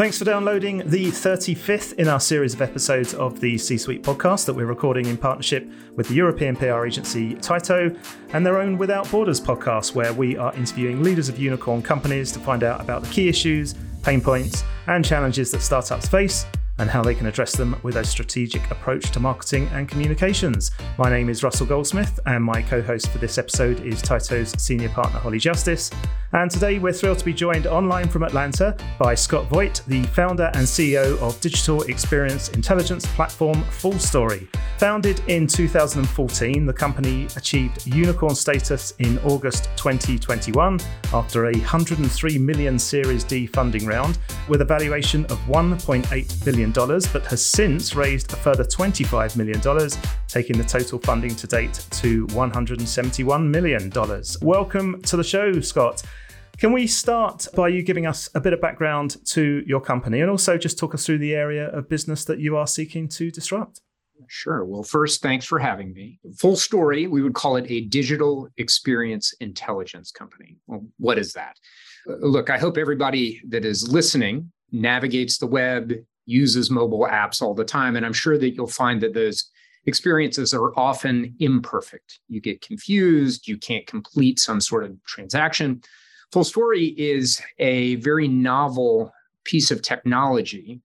Thanks for downloading the 35th in our series of episodes of the C Suite podcast that we're recording in partnership with the European PR agency Tyto and their own Without Borders podcast, where we are interviewing leaders of unicorn companies to find out about the key issues, pain points, and challenges that startups face and how they can address them with a strategic approach to marketing and communications. My name is Russell Goldsmith, and my co host for this episode is Tyto's senior partner, Holly Justice. And today we're thrilled to be joined online from Atlanta by Scott Voigt, the founder and CEO of digital experience intelligence platform FullStory. Founded in 2014, the company achieved unicorn status in August 2021 after a 103 million Series D funding round with a valuation of $1.8 billion, but has since raised a further $25 million, taking the total funding to date to $171 million. Welcome to the show, Scott. Can we start by you giving us a bit of background to your company and also just talk us through the area of business that you are seeking to disrupt? Sure. Well, first, thanks for having me. Full story, we would call it a digital experience intelligence company. Well, what is that? Uh, look, I hope everybody that is listening navigates the web, uses mobile apps all the time. And I'm sure that you'll find that those experiences are often imperfect. You get confused, you can't complete some sort of transaction. FullStory is a very novel piece of technology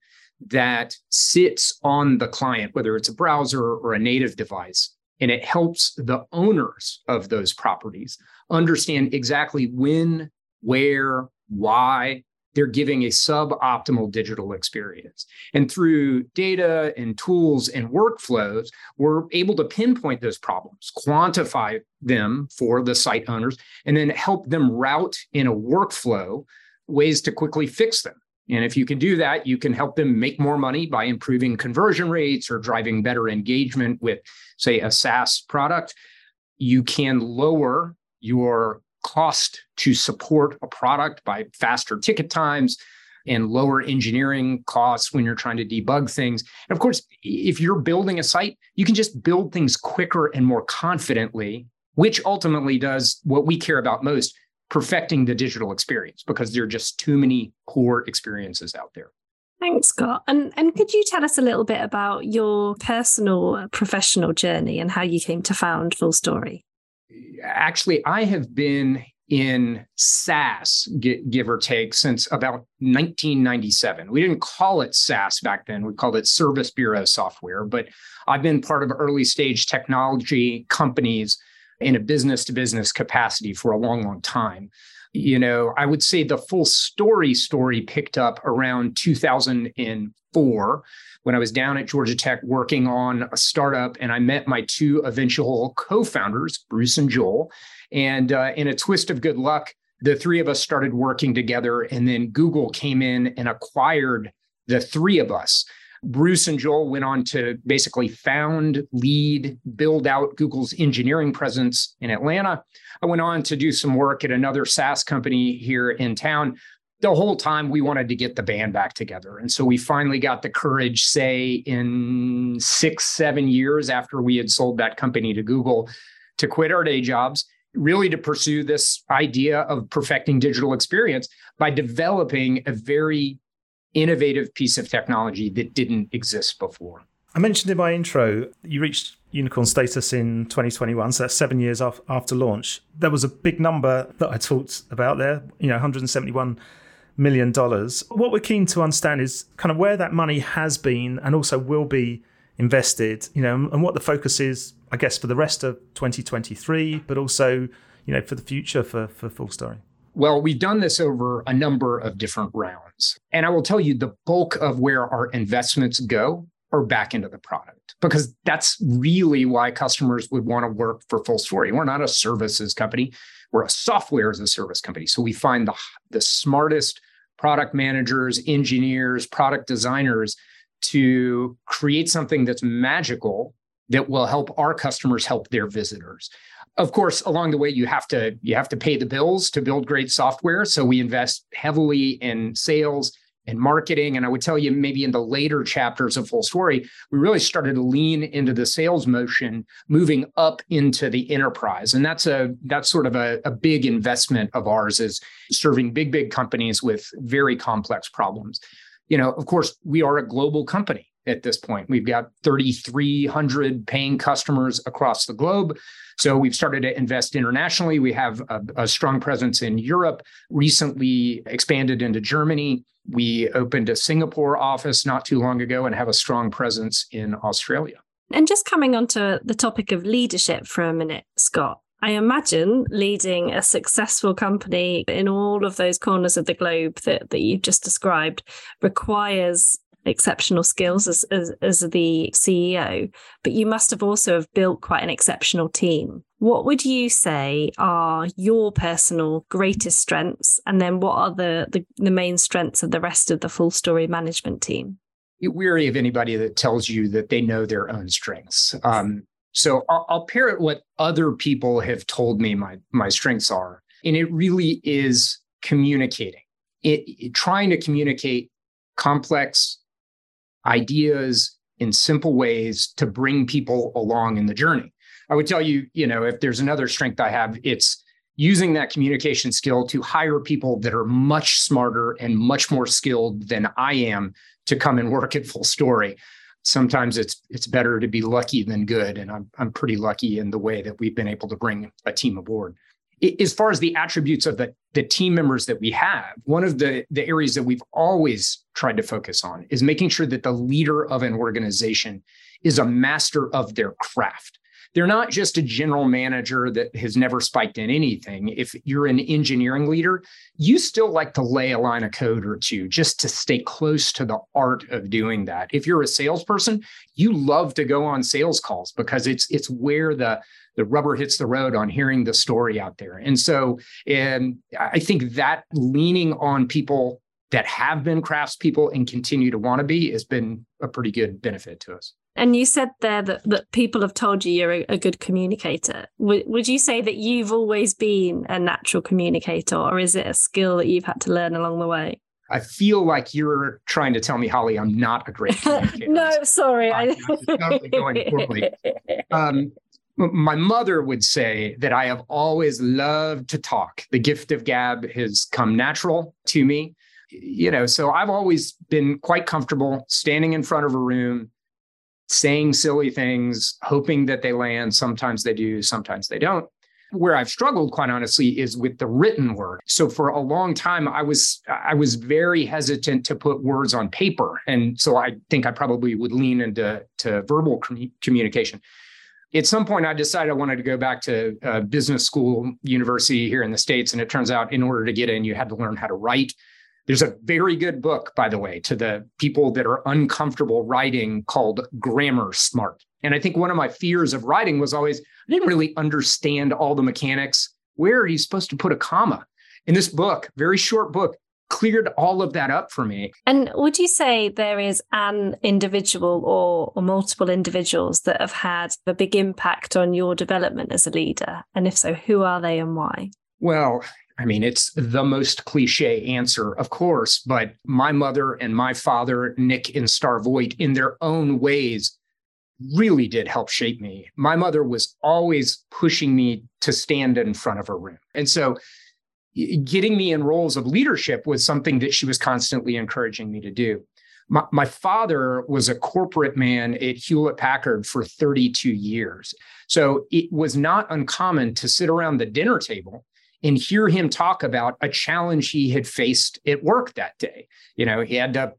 that sits on the client, whether it's a browser or a native device, and it helps the owners of those properties understand exactly when, where, why they're giving a suboptimal digital experience. And through data and tools and workflows, we're able to pinpoint those problems, quantify them for the site owners, and then help them route in a workflow ways to quickly fix them. And if you can do that, you can help them make more money by improving conversion rates or driving better engagement with, say, a SaaS product. You can lower your cost to support a product by faster ticket times and lower engineering costs when you're trying to debug things. And of course, if you're building a site, you can just build things quicker and more confidently, which ultimately does what we care about most perfecting the digital experience because there are just too many poor experiences out there. Thanks, Scott. And and could you tell us a little bit about your personal uh, professional journey and how you came to found FullStory? Actually, I have been in SaaS, give or take, since about 1997. We didn't call it SaaS back then. We called it Service Bureau software, but I've been part of early stage technology companies in a business to business capacity for a long, long time. You know, I would say the full story story picked up around 2004 when I was down at Georgia Tech working on a startup, and I met my two eventual co-founders, Bruce and Joel. And uh, in a twist of good luck, the three of us started working together, and then Google came in and acquired the three of us. Bruce and Joel went on to basically found, lead, build out Google's engineering presence in Atlanta. I went on to do some work at another SaaS company here in town the whole time we wanted to get the band back together. And so we finally got the courage, say, in six, seven years after we had sold that company to Google, to quit our day jobs, really to pursue this idea of perfecting digital experience by developing a very innovative piece of technology that didn't exist before. I mentioned in my intro, you reached unicorn status in 2021, so that's seven years after launch. There was a big number that I talked about there, you know, 171 million dollars. What we're keen to understand is kind of where that money has been and also will be invested, you know, and what the focus is, I guess, for the rest of 2023, but also, you know, for the future for for FullStory. Well, we've done this over a number of different rounds. And I will tell you the bulk of where our investments go are back into the product because that's really why customers would want to work for FullStory. We're not a services company, we're a software as a service company. So we find the, the smartest product managers, engineers, product designers to create something that's magical that will help our customers help their visitors. Of course, along the way you have to you have to pay the bills to build great software, so we invest heavily in sales and marketing. And I would tell you, maybe in the later chapters of full story we really started to lean into the sales motion, moving up into the enterprise. And that's a that's sort of a, a big investment of ours is serving big, big companies with very complex problems. You know, of course, we are a global company at this point. We've got 3,300 paying customers across the globe. So we've started to invest internationally. We have a, a, strong presence in Europe, recently expanded into Germany. We opened a Singapore office not too long ago and have a strong presence in Australia. And just coming onto the topic of leadership for a minute, Scott, I imagine leading a successful company in all of those corners of the globe that, that you've just described requires exceptional skills as, as, as the CEO, but you must have also have built quite an exceptional team. What would you say are your personal greatest strengths? And then what are the, the, the main strengths of the rest of the full story management team? You're weary of anybody that tells you that they know their own strengths. Um, so I'll, I'll parrot what other people have told me my, my strengths are. And it really is communicating, it, it trying to communicate complex ideas in simple ways to bring people along in the journey. I would tell you, you know, if there's another strength I have, it's using that communication skill to hire people that are much smarter and much more skilled than I am to come and work at Full Story. Sometimes it's it's better to be lucky than good, and I'm I'm pretty lucky in the way that we've been able to bring a team aboard as far as the attributes of the, the team members that we have, one of the, the areas that we've always tried to focus on is making sure that the leader of an organization is a master of their craft. They're not just a general manager that has never spiked in anything. If you're an engineering leader, you still like to lay a line of code or two just to stay close to the art of doing that. If you're a salesperson, you love to go on sales calls because it's it's where the the rubber hits the road on hearing the story out there. And so, and I think that leaning on people that have been craftspeople and continue to want to be has been a pretty good benefit to us. And you said there that, that people have told you you're a, a good communicator. W- would you say that you've always been a natural communicator, or is it a skill that you've had to learn along the way? I feel like you're trying to tell me, Holly, I'm not a great communicator. no, sorry. I... totally going poorly. Um, my mother would say that I have always loved to talk. The gift of gab has come natural to me. You know, so I've always been quite comfortable standing in front of a room, saying silly things, hoping that they land. Sometimes they do, sometimes they don't. Where I've struggled, quite honestly, is with the written word. So for a long time, I was I was very hesitant to put words on paper, and so I think I probably would lean into to verbal com- communication at some point, I decided I wanted to go back to uh, business school, university here in the States. And it turns out, in order to get in, you had to learn how to write. There's a very good book, by the way, to the people that are uncomfortable writing called Grammar Smart. And I think one of my fears of writing was always I didn't really understand all the mechanics. Where are you supposed to put a comma? In this book, very short book, cleared all of that up for me. And would you say there is an individual or, or multiple individuals that have had a big impact on your development as a leader? And if so, who are they and why? Well, I mean, it's the most cliche answer, of course, but my mother and my father, Nick and Star Voigt, in their own ways, really did help shape me. My mother was always pushing me to stand in front of a room. And so getting me in roles of leadership was something that she was constantly encouraging me to do. My, my, father was a corporate man at Hewlett Packard for 32 years. So it was not uncommon to sit around the dinner table and hear him talk about a challenge he had faced at work that day. You know, he had to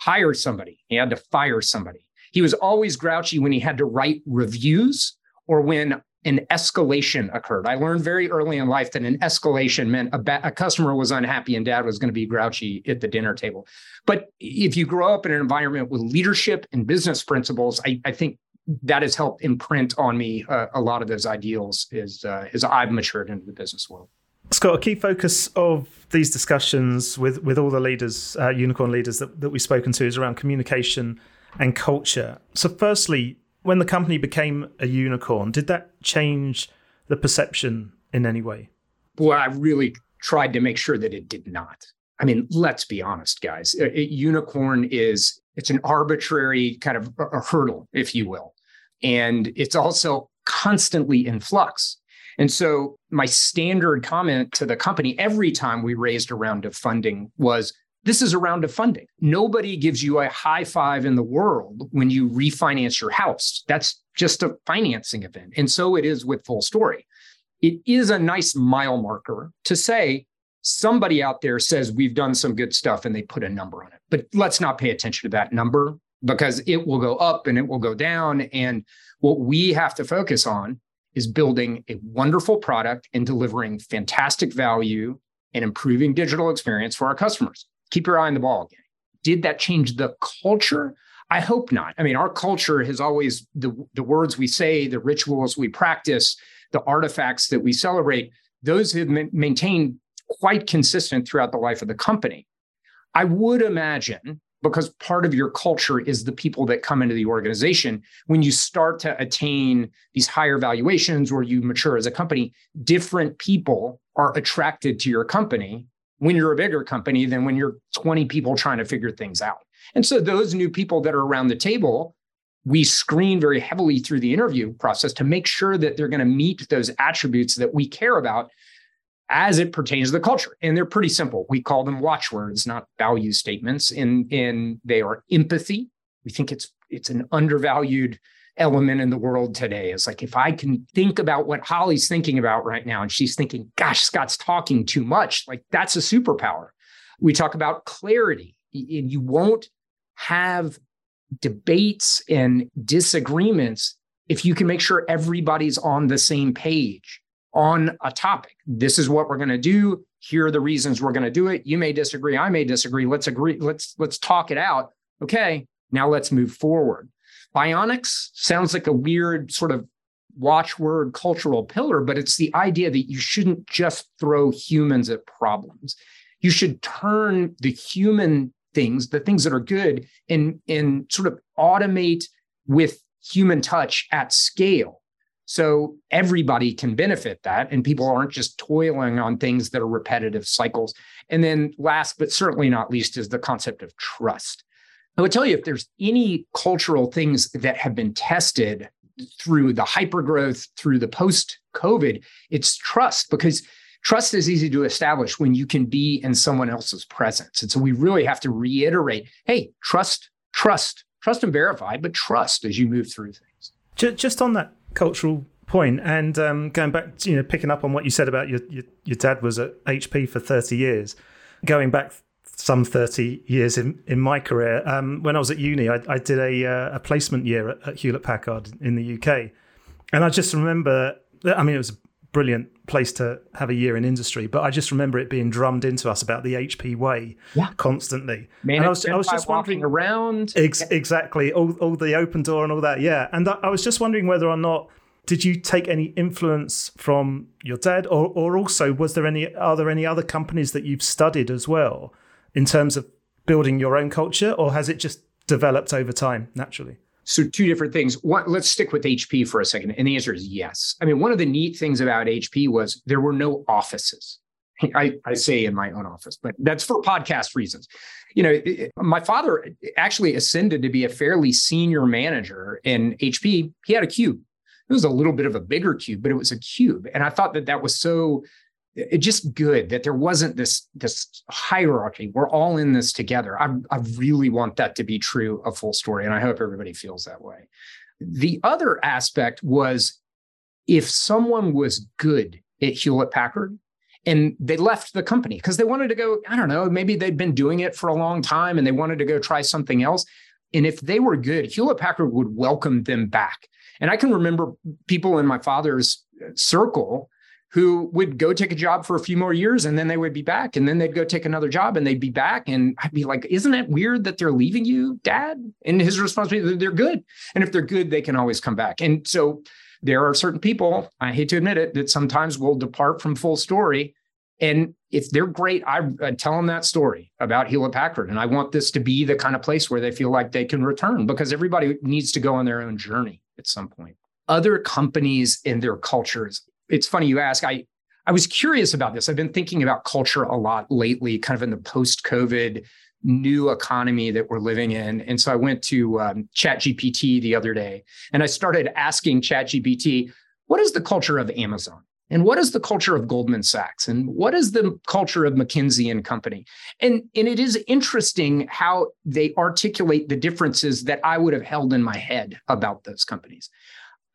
hire somebody, he had to fire somebody. He was always grouchy when he had to write reviews or when an escalation occurred. I learned very early in life that an escalation meant a, ba- a, customer was unhappy and dad was going to be grouchy at the dinner table. But if you grow up in an environment with leadership and business principles, I, I think that has helped imprint on me uh, a lot of those ideals as, uh, as I've matured into the business world. Scott, a key focus of these discussions with, with all the leaders, uh, unicorn leaders that, that we've spoken to, is around communication and culture. So, firstly, when the company became a unicorn, did that change the perception in any way? Well, I really tried to make sure that it did not. I mean, let's be honest, guys. A, a unicorn is it's an arbitrary kind of a, a hurdle, if you will, and it's also constantly in flux. And so, my standard comment to the company every time we raised a round of funding was this is a round of funding. Nobody gives you a high five in the world when you refinance your house. That's just a financing event. And so it is with Full Story. It is a nice mile marker to say somebody out there says we've done some good stuff and they put a number on it. But let's not pay attention to that number because it will go up and it will go down. And what we have to focus on is building a wonderful product and delivering fantastic value and improving digital experience for our customers. Keep your eye on the ball again. Did that change the culture? I hope not. I mean, our culture has always the, the words we say, the rituals we practice, the artifacts that we celebrate, those have maintained quite consistent throughout the life of the company. I would imagine because part of your culture is the people that come into the organization. When you start to attain these higher valuations or you mature as a company, different people are attracted to your company when you're a bigger company than when you're 20 people trying to figure things out. And so those new people that are around the table, we screen very heavily through the interview process to make sure that they're going to meet those attributes that we care about as it pertains to the culture. And they're pretty simple. We call them watchwords, not value statements. And, and they are empathy. We think it's it's an undervalued element in the world today. is like if I can think about what Holly's thinking about right now, and she's thinking, gosh, Scott's talking too much, like that's a superpower. We talk about clarity, and you won't have debates and disagreements if you can make sure everybody's on the same page on a topic. This is what we're going to do. Here are the reasons we're going to do it. You may disagree. I may disagree. Let's agree. Let's let's talk it out. Okay. Now let's move forward. Bionics sounds like a weird sort of watchword cultural pillar, but it's the idea that you shouldn't just throw humans at problems. You should turn the human things, the things that are good, and, and sort of automate with human touch at scale so everybody can benefit that, and people aren't just toiling on things that are repetitive cycles. And then, last but certainly not least, is the concept of trust. I would tell you if there's any cultural things that have been tested through the hypergrowth, through the post COVID, it's trust because trust is easy to establish when you can be in someone else's presence. And so we really have to reiterate hey, trust, trust, trust and verify, but trust as you move through things. Just on that cultural point, and um, going back, to, you know, picking up on what you said about your, your, your dad was at HP for thirty years, going back some 30 years in, in my career. Um, when I was at uni, I, I did a, uh, a placement year at, at Hewlett Packard in the UK. And I just remember, I mean, it was a brilliant place to have a year in industry, but I just remember it being drummed into us about the HP way yeah. constantly. Man, and I was, I was just wondering around. Ex- exactly. All, all the open door and all that. Yeah. And I, I was just wondering whether or not did you take any influence from your dad or, or also was there any are there any other companies that you've studied as well in terms of building your own culture, or has it just developed over time naturally? So, two different things. One, let's stick with HP for a second. And the answer is yes. I mean, one of the neat things about HP was there were no offices. I, I say in my own office, but that's for podcast reasons. You know, my father actually ascended to be a fairly senior manager in HP. He had a cube. It was a little bit of a bigger cube, but it was a cube. And I thought that that was so it just good that there wasn't this this hierarchy. We're all in this together. I, I really want that to be true a full story, and I hope everybody feels that way. The other aspect was if someone was good at Hewlett Packard and they left the company because they wanted to go, I don't know, maybe they'd been doing it for a long time and they wanted to go try something else. And if they were good, Hewlett Packard would welcome them back. And I can remember people in my father's uh, circle who would go take a job for a few more years and then they would be back and then they'd go take another job and they'd be back and I'd be like isn't it weird that they're leaving you dad? And his response was they're good. And if they're good they can always come back. And so there are certain people I hate to admit it that sometimes will depart from full story. And if they're great I, I tell them that story about Hewlett Packard. And I want this to be the kind of place where they feel like they can return because everybody needs to go on their own journey at some point. Other companies in their cultures it's funny you ask. I I was curious about this. I've been thinking about culture a lot lately, kind of in the post-COVID new economy that we're living in. And so I went to um, ChatGPT the other day, and I started asking ChatGPT, "What is the culture of Amazon?" And what is the culture of Goldman Sachs? And what is the culture of McKinsey and Company? And, and it is interesting how they articulate the differences that I would have held in my head about those companies.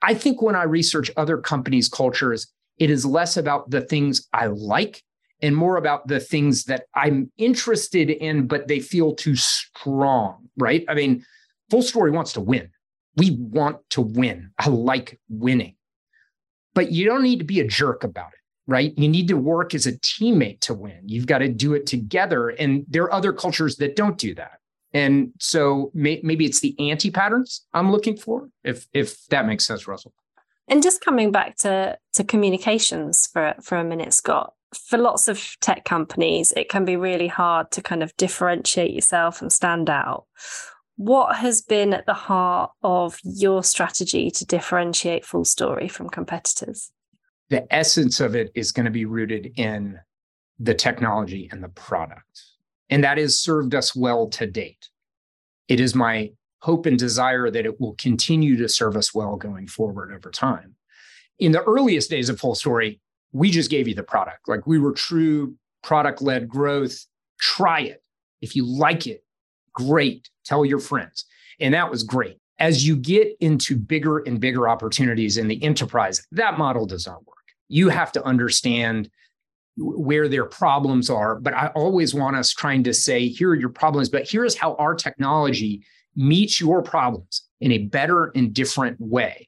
I think when I research other companies' cultures, it is less about the things I like and more about the things that I'm interested in, but they feel too strong, right? I mean, FullStory wants to win. We want to win. I like winning. But you don't need to be a jerk about it, right? You need to work as a teammate to win. You've got to do it together. And there are other cultures that don't do that. And so may, maybe it's the anti patterns I'm looking for, if if that makes sense, Russell. And just coming back to to communications for for a minute, Scott. For lots of tech companies, it can be really hard to kind of differentiate yourself and stand out. What has been at the heart of your strategy to differentiate FullStory from competitors? The essence of it is going to be rooted in the technology and the product. And that has served us well to date. It is my hope and desire that it will continue to serve us well going forward over time. In the earliest days of FullStory, we just gave you the product. Like we were true product led growth. Try it. If you like it, great. Tell your friends. And that was great. As you get into bigger and bigger opportunities in the enterprise, that model does not work. You have to understand where their problems are. But I always want us trying to say, here are your problems, but here's how our technology meets your problems in a better and different way.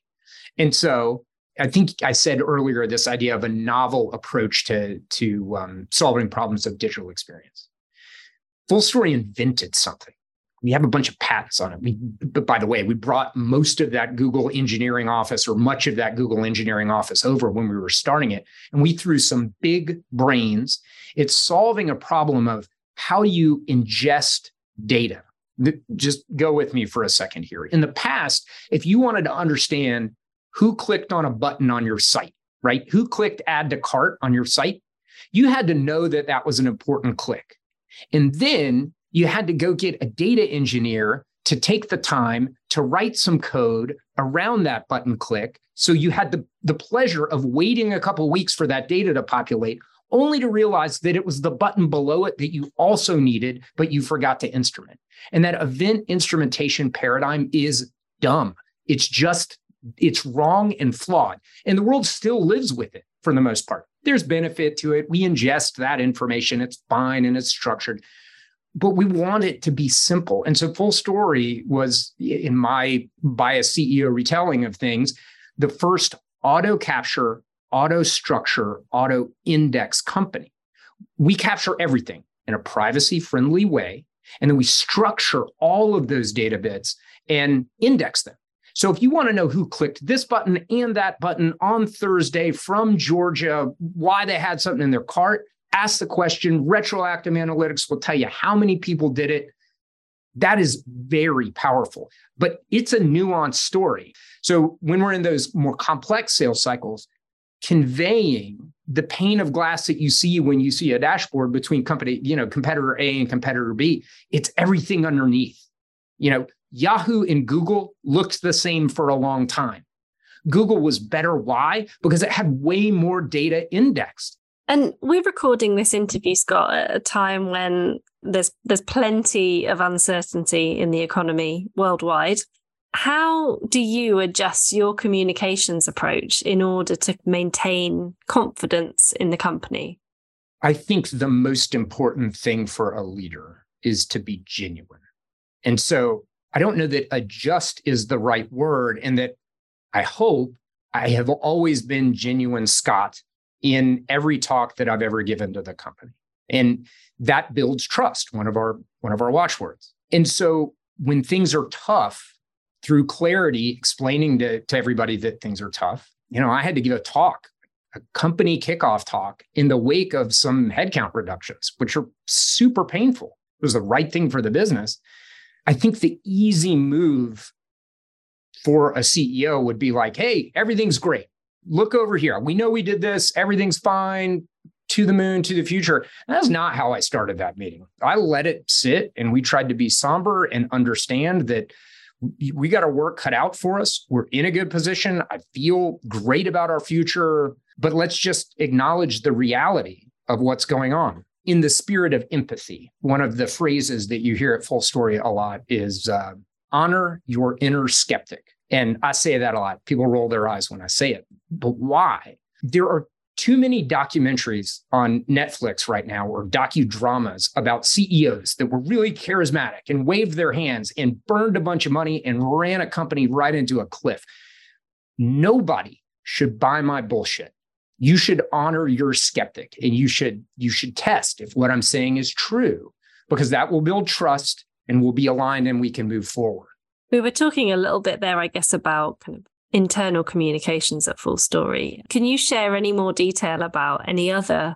And so I think I said earlier this idea of a novel approach to, to um, solving problems of digital experience. FullStory invented something we have a bunch of patents on it. We, but by the way, we brought most of that Google engineering office or much of that Google engineering office over when we were starting it. And we threw some big brains. It's solving a problem of how do you ingest data. Just go with me for a second here. In the past, if you wanted to understand who clicked on a button on your site, right? Who clicked add to cart on your site, you had to know that that was an important click. And then you had to go get a data engineer to take the time to write some code around that button click. So you had the, the pleasure of waiting a couple weeks for that data to populate, only to realize that it was the button below it that you also needed, but you forgot to instrument. And that event instrumentation paradigm is dumb. It's just, it's wrong and flawed. And the world still lives with it for the most part. There's benefit to it. We ingest that information. It's fine and it's structured but we want it to be simple. And so full story was, in my bias CEO retelling of things, the first auto capture, auto structure, auto index company. We capture everything in a privacy friendly way. And then we structure all of those data bits and index them. So if you want to know who clicked this button and that button on Thursday from Georgia, why they had something in their cart, ask the question. Retroactive analytics will tell you how many people did it. That is very powerful, but it's a nuanced story. So when we're in those more complex sales cycles, conveying the pane of glass that you see when you see a dashboard between company, you know, competitor A and competitor B, it's everything underneath. You know, Yahoo and Google looked the same for a long time. Google was better. Why? Because it had way more data indexed. And we're recording this interview, Scott, at a time when there's there's plenty of uncertainty in the economy worldwide. How do you adjust your communications approach in order to maintain confidence in the company? I think the most important thing for a leader is to be genuine. And so I don't know that adjust is the right word, and that I hope I have always been genuine, Scott, in every talk that I've ever given to the company. And that builds trust, one of our one of our watchwords. And so when things are tough, through clarity, explaining to, to everybody that things are tough, you know, I had to give a talk, a company kickoff talk in the wake of some headcount reductions, which are super painful. It was the right thing for the business. I think the easy move for a CEO would be like, hey, everything's great look over here. We know we did this. Everything's fine. To the moon, to the future. That's not how I started that meeting. I let it sit and we tried to be somber and understand that we got our work cut out for us. We're in a good position. I feel great about our future, but let's just acknowledge the reality of what's going on in the spirit of empathy. One of the phrases that you hear at Full Story a lot is uh, honor your inner skeptic. And I say that a lot. People roll their eyes when I say it. But why? There are too many documentaries on Netflix right now or docudramas about CEOs that were really charismatic and waved their hands and burned a bunch of money and ran a company right into a cliff. Nobody should buy my bullshit. You should honor your skeptic and you should you should test if what I'm saying is true because that will build trust and we'll be aligned and we can move forward. We were talking a little bit there, I guess, about kind of internal communications at Full Story. Can you share any more detail about any other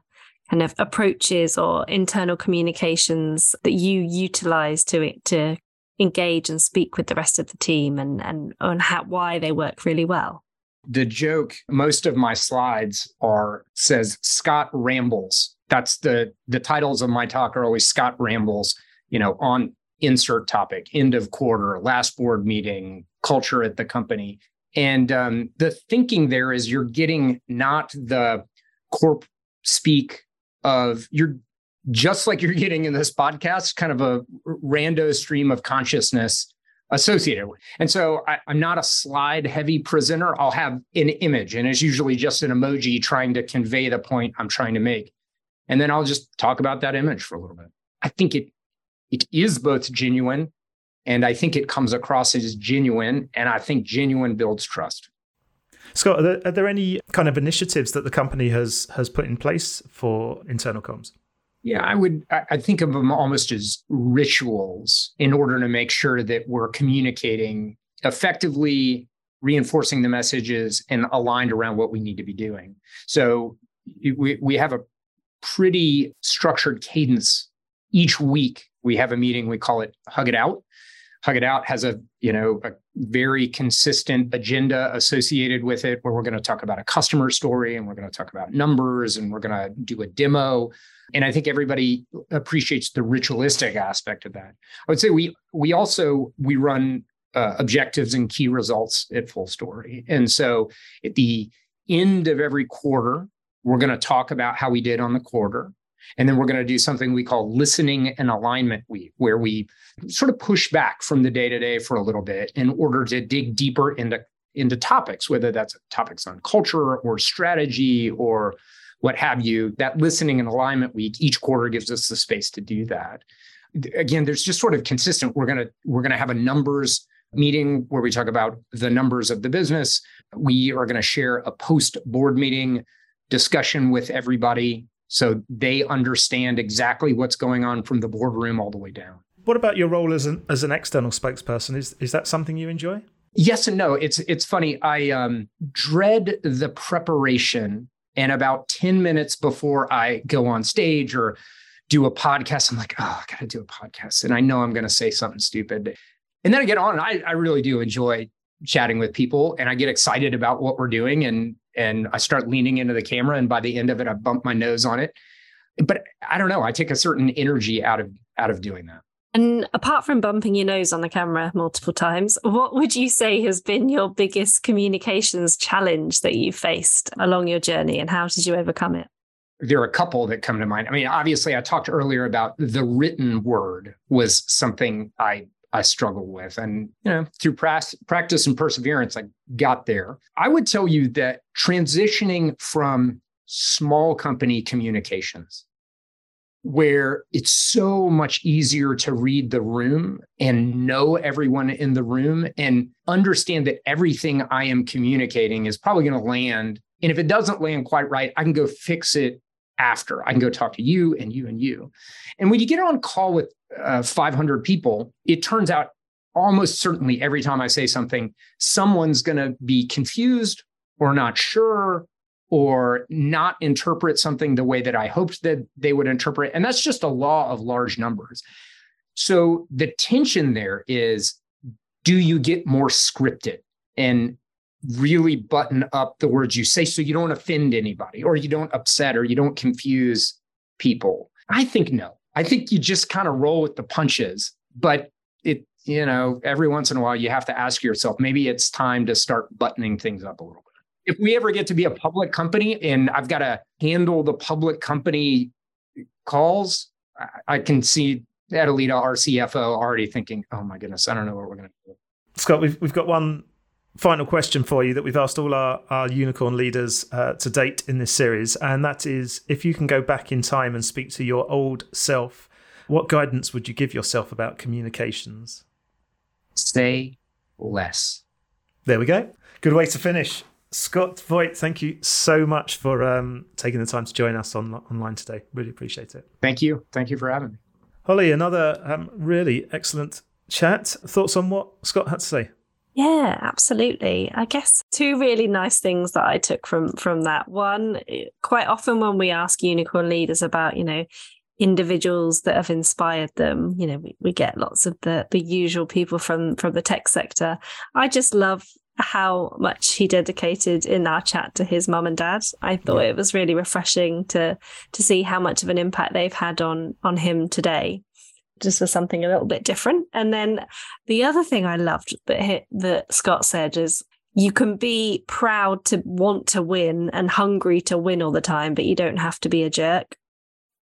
kind of approaches or internal communications that you utilize to to engage and speak with the rest of the team and and on how why they work really well? The joke, most of my slides are says Scott rambles. That's the the titles of my talk are always Scott rambles, you know, on insert topic, end of quarter, last board meeting, culture at the company. And um, the thinking there is you're getting not the corp speak of you're just like you're getting in this podcast, kind of a rando stream of consciousness associated with. And so I, am not a slide heavy presenter. I'll have an image, and it's usually just an emoji trying to convey the point I'm trying to make. And then I'll just talk about that image for a little bit. I think it it is both genuine and I think it comes across as genuine. And I think genuine builds trust. Scott, are there, are there any kind of initiatives that the company has has put in place for internal comms? Yeah, I would. I think of them almost as rituals in order to make sure that we're communicating effectively, reinforcing the messages, and aligned around what we need to be doing. So we we have a pretty structured cadence each week. We have a meeting. We call it Hug It Out, Hug It Out has a, you know, a very consistent agenda associated with it where we're going to talk about a customer story and we're going to talk about numbers and we're going to do a demo. And I think everybody appreciates the ritualistic aspect of that. I would say we we also we run uh, objectives and key results at Full Story. And so at the end of every quarter, we're going to talk about how we did on the quarter. And then we're going to do something we call listening and alignment week, where we sort of push back from the day to day for a little bit in order to dig deeper into, into topics, whether that's topics on culture or strategy or what have you. That listening and alignment week each quarter gives us the space to do that. Again, there's just sort of consistent. We're gonna we're gonna have a numbers meeting where we talk about the numbers of the business. We are going to share a post board meeting discussion with everybody so they understand exactly what's going on from the boardroom all the way down. What about your role as an as an external spokesperson? Is is that something you enjoy? Yes and no. It's it's funny. I um, dread the preparation, and about ten minutes before I go on stage or do a podcast, I'm like, oh, I got to do a podcast, and I know I'm going to say something stupid, and then I get on. I I really do enjoy chatting with people, and I get excited about what we're doing, and and I start leaning into the camera, and by the end of it, I bump my nose on it. But I don't know. I take a certain energy out of out of doing that. And apart from bumping your nose on the camera multiple times, what would you say has been your biggest communications challenge that you faced along your journey, and how did you overcome it? There are a couple that come to mind. I mean, obviously, I talked earlier about the written word was something I I struggled with. And, you know, through practice and perseverance, I got there. I would tell you that transitioning from small company communications, where it's so much easier to read the room and know everyone in the room and understand that everything I am communicating is probably going to land. And if it doesn't land quite right, I can go fix it after. I can go talk to you and you and you. And when you get on call with uh, 500 people, it turns out almost certainly every time I say something, someone's going to be confused or not sure or not interpret something the way that I hoped that they would interpret. And that's just a law of large numbers. So the tension there is do you get more scripted and really button up the words you say so you don't offend anybody or you don't upset or you don't confuse people? I think no. I think you just kind of roll with the punches. But it, you know, every once in a while you have to ask yourself, maybe it's time to start buttoning things up a little bit. If we ever get to be a public company and I've got to handle the public company calls, I can see Adelita, our CFO, already thinking, oh my goodness, I don't know what we're going to do. Scott, we've, we've got one final question for you that we've asked all our, our unicorn leaders uh, to date in this series. And that is if you can go back in time and speak to your old self, what guidance would you give yourself about communications? Say less. There we go. Good way to finish. Scott Voigt, thank you so much for um, taking the time to join us on, online today. Really appreciate it. Thank you. Thank you for having me. Holly, another um, really excellent chat. Thoughts on what Scott had to say? Yeah, absolutely. I guess two really nice things that I took from from that. One, eh, quite often when we ask unicorn leaders about, you know, individuals that have inspired them, you know, we, we get lots of the the usual people from from the tech sector. I just love how much he dedicated in our chat to his mum and dad. I thought yeah. it was really refreshing to to see how much of an impact they've had on on him today just for something a little bit different. And then the other thing I loved that hit, that Scott said is you can be proud to want to win and hungry to win all the time, but you don't have to be a jerk.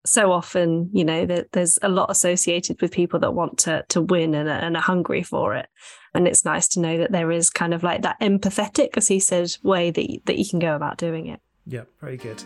So often, you know, that there's a lot associated with people that want to to win and, and are hungry for it. And it's nice to know that there is kind of like that empathetic, as he said, way that that you can go about doing it. Yeah, very good.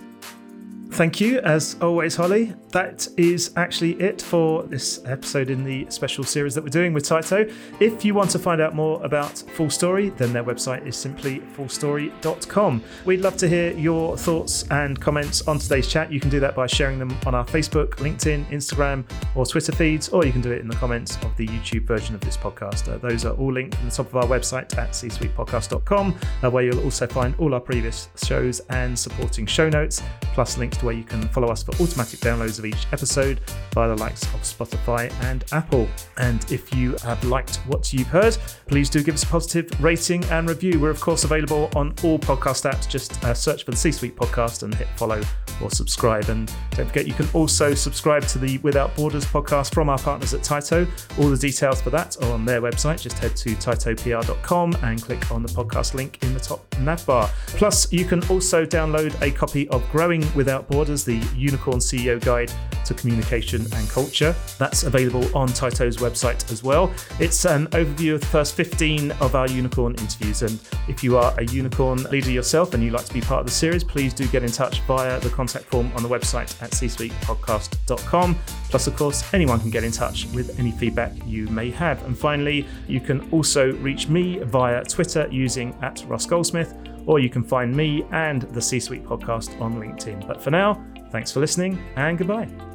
Thank you, as always, Holly. That is actually it for this episode in the special series that we're doing with Tyto. If you want to find out more about Full Story, then their website is simply fullstory.com. We'd love to hear your thoughts and comments on today's chat. You can do that by sharing them on our Facebook, LinkedIn, Instagram, or Twitter feeds, or you can do it in the comments of the YouTube version of this podcast. Uh, those are all linked from the top of our website at csuitepodcast.com, uh, where you'll also find all our previous shows and supporting show notes, plus links to where you can follow us for automatic downloads of each episode via the likes of Spotify and Apple. And if you have liked what you've heard, please do give us a positive rating and review. We're, of course, available on all podcast apps. Just uh, search for the C Suite podcast and hit follow or subscribe. And don't forget, you can also subscribe to the Without Borders podcast from our partners at Tyto. All the details for that are on their website. Just head to tytopr.com and click on the podcast link in the top nav bar. Plus, you can also download a copy of Growing Without Borders, the Unicorn CEO Guide to Communication and Culture. That's available on Tyto's website as well. It's an overview of the first 15 of our unicorn interviews. And if you are a unicorn leader yourself and you'd like to be part of the series, please do get in touch via the contact form on the website at csuitepodcast.com. Plus, of course, anyone can get in touch with any feedback you may have. And finally, you can also reach me via Twitter using at Ross Goldsmith, or you can find me and the C Suite podcast on LinkedIn. But for now, thanks for listening and goodbye.